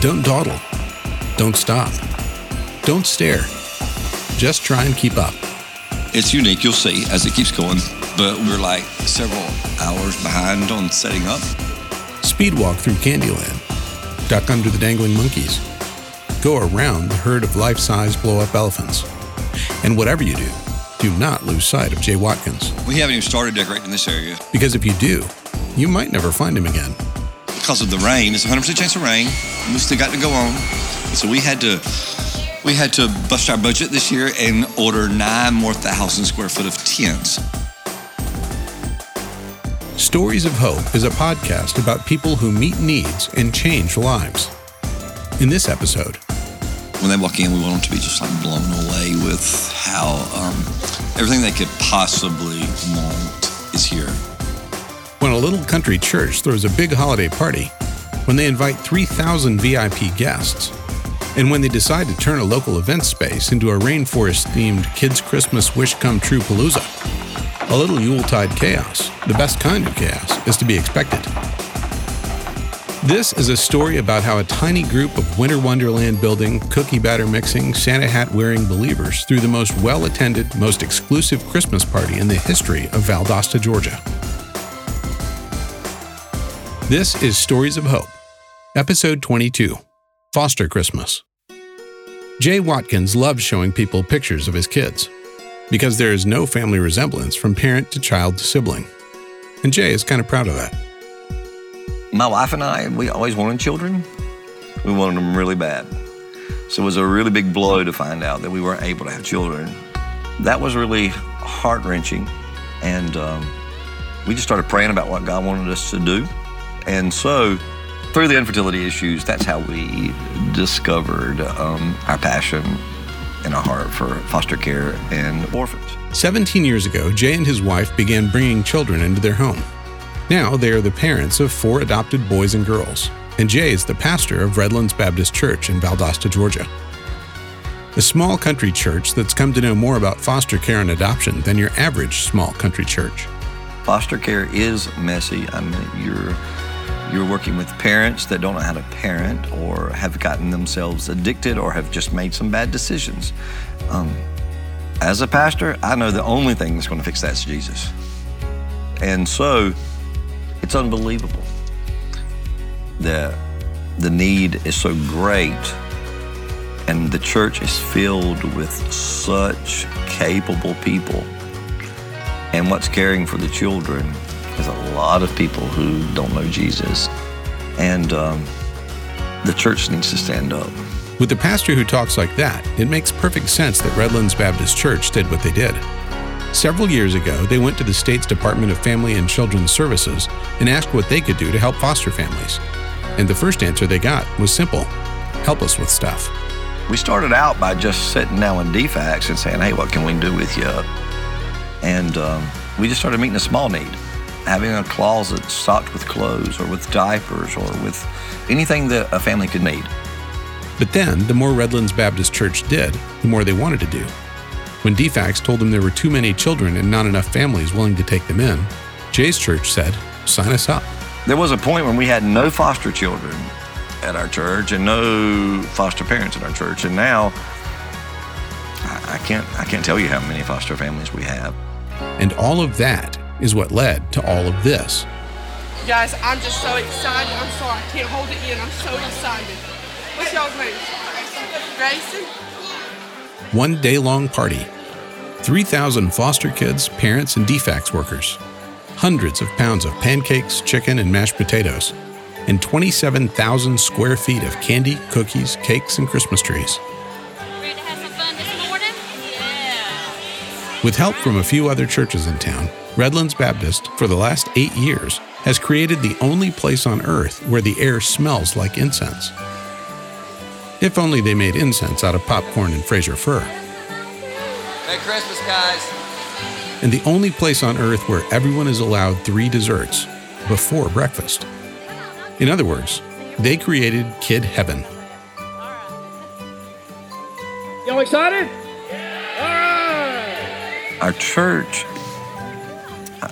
Don't dawdle. Don't stop. Don't stare. Just try and keep up. It's unique, you'll see as it keeps going, but we're like several hours behind on setting up. Speed walk through Candyland. Duck under the dangling monkeys. Go around the herd of life size blow up elephants. And whatever you do, do not lose sight of Jay Watkins. We haven't even started decorating this area. Because if you do, you might never find him again. Because of the rain, it's 100% chance of rain. We still got to go on. So we had to we had to bust our budget this year and order nine more thousand square foot of tents. Stories of Hope is a podcast about people who meet needs and change lives. In this episode, when they walk in, we want them to be just like blown away with how um, everything they could possibly want is here. When a little country church throws a big holiday party, when they invite 3,000 VIP guests, and when they decide to turn a local event space into a rainforest themed Kids Christmas Wish Come True Palooza, a little Yuletide chaos, the best kind of chaos, is to be expected. This is a story about how a tiny group of winter wonderland building, cookie batter mixing, Santa hat wearing believers threw the most well attended, most exclusive Christmas party in the history of Valdosta, Georgia. This is Stories of Hope, Episode 22 Foster Christmas. Jay Watkins loves showing people pictures of his kids because there is no family resemblance from parent to child to sibling. And Jay is kind of proud of that. My wife and I, we always wanted children. We wanted them really bad. So it was a really big blow to find out that we weren't able to have children. That was really heart wrenching. And um, we just started praying about what God wanted us to do. And so, through the infertility issues, that's how we discovered um, our passion and our heart for foster care and orphans. 17 years ago, Jay and his wife began bringing children into their home. Now they are the parents of four adopted boys and girls, and Jay is the pastor of Redlands Baptist Church in Valdosta, Georgia. A small country church that's come to know more about foster care and adoption than your average small country church. Foster care is messy. I mean, you're you're working with parents that don't know how to parent or have gotten themselves addicted or have just made some bad decisions. Um, as a pastor, I know the only thing that's going to fix that is Jesus. And so it's unbelievable that the need is so great and the church is filled with such capable people. And what's caring for the children there's a lot of people who don't know Jesus. And um, the church needs to stand up. With a pastor who talks like that, it makes perfect sense that Redlands Baptist Church did what they did. Several years ago, they went to the state's Department of Family and Children's Services and asked what they could do to help foster families. And the first answer they got was simple help us with stuff. We started out by just sitting down with DFACS and saying, hey, what can we do with you? And um, we just started meeting a small need having a closet stocked with clothes or with diapers or with anything that a family could need. But then, the more Redlands Baptist Church did, the more they wanted to do. When DFACS told them there were too many children and not enough families willing to take them in, Jay's church said, sign us up. There was a point when we had no foster children at our church and no foster parents at our church, and now I can't I can't tell you how many foster families we have. And all of that is what led to all of this. Guys, I'm just so excited. I'm sorry, I can't hold it in. I'm so excited. What's y'all's name? Grayson? One day long party. 3,000 foster kids, parents, and DFACS workers. Hundreds of pounds of pancakes, chicken, and mashed potatoes. And 27,000 square feet of candy, cookies, cakes, and Christmas trees. With help from a few other churches in town, Redlands Baptist, for the last eight years, has created the only place on earth where the air smells like incense. If only they made incense out of popcorn and Fraser fir. Merry Christmas, guys. And the only place on earth where everyone is allowed three desserts before breakfast. In other words, they created Kid Heaven. Y'all excited? Our church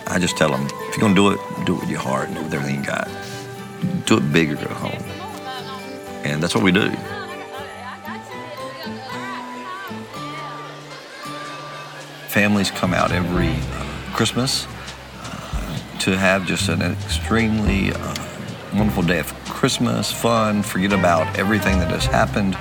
I just tell them, if you're going to do it, do it with your heart, and do it with everything you got. Do it big or go home. And that's what we do. Families come out every uh, Christmas uh, to have just an extremely uh, wonderful day of Christmas, fun, forget about everything that has happened.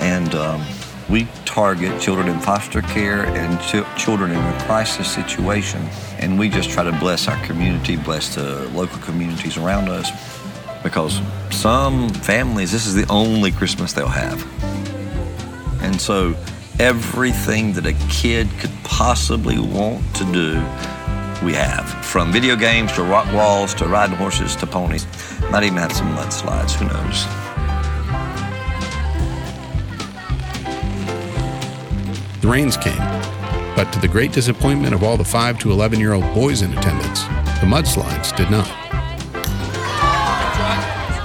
And um, we target children in foster care and ch- children in a crisis situation. And we just try to bless our community, bless the local communities around us, because some families, this is the only Christmas they'll have. And so everything that a kid could possibly want to do, we have. From video games to rock walls to riding horses to ponies. Might even have some mudslides, who knows. The rains came, but to the great disappointment of all the 5 to 11 year old boys in attendance, the mudslides did not.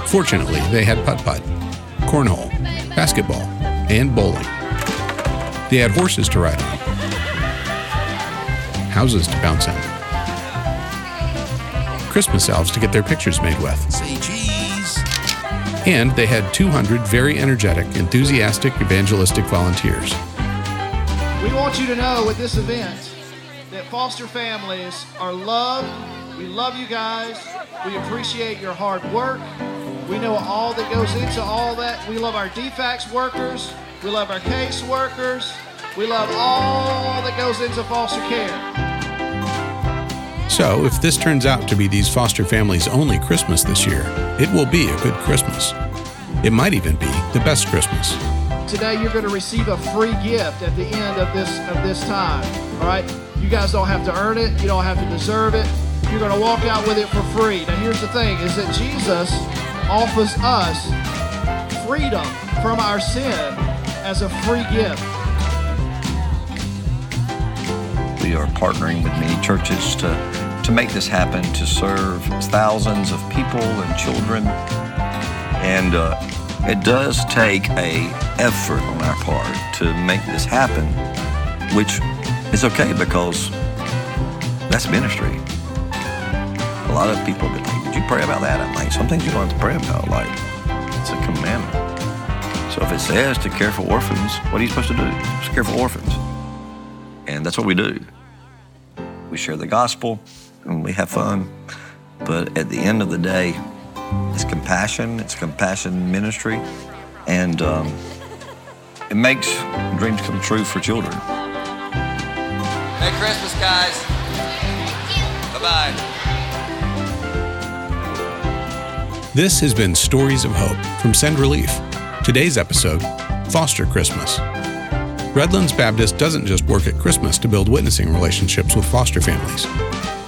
Fortunately, they had putt putt, cornhole, basketball, and bowling. They had horses to ride on, houses to bounce in, Christmas elves to get their pictures made with. Say cheese. And they had 200 very energetic, enthusiastic, evangelistic volunteers. We want you to know with this event that foster families are loved. We love you guys. We appreciate your hard work. We know all that goes into all that. We love our DFACS workers. We love our case workers. We love all that goes into foster care. So, if this turns out to be these foster families' only Christmas this year, it will be a good Christmas. It might even be the best Christmas. Today you're going to receive a free gift at the end of this of this time. All right? You guys don't have to earn it. You don't have to deserve it. You're going to walk out with it for free. Now here's the thing is that Jesus offers us freedom from our sin as a free gift. We are partnering with many churches to, to make this happen, to serve thousands of people and children. And uh, it does take a effort on our part to make this happen, which is okay because that's ministry. A lot of people be like, did you pray about that? I'm like, some things you don't have to pray about. Like, it's a commandment. So if it says to care for orphans, what are you supposed to do? Just care for orphans. And that's what we do. We share the gospel and we have fun. But at the end of the day, it's compassion, it's compassion ministry, and um, it makes dreams come true for children. Merry Christmas, guys. Bye bye. This has been Stories of Hope from Send Relief. Today's episode Foster Christmas. Redlands Baptist doesn't just work at Christmas to build witnessing relationships with foster families.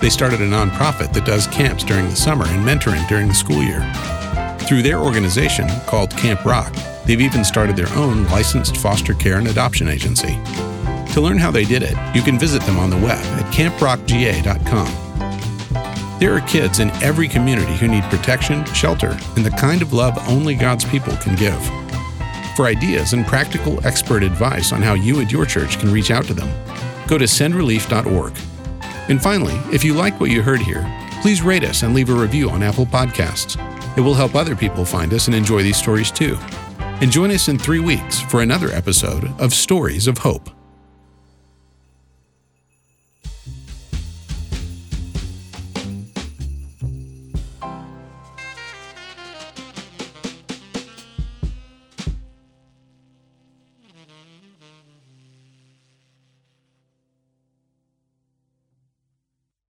They started a nonprofit that does camps during the summer and mentoring during the school year. Through their organization, called Camp Rock, they've even started their own licensed foster care and adoption agency. To learn how they did it, you can visit them on the web at camprockga.com. There are kids in every community who need protection, shelter, and the kind of love only God's people can give. For ideas and practical expert advice on how you and your church can reach out to them, go to sendrelief.org. And finally, if you like what you heard here, please rate us and leave a review on Apple Podcasts. It will help other people find us and enjoy these stories too. And join us in three weeks for another episode of Stories of Hope.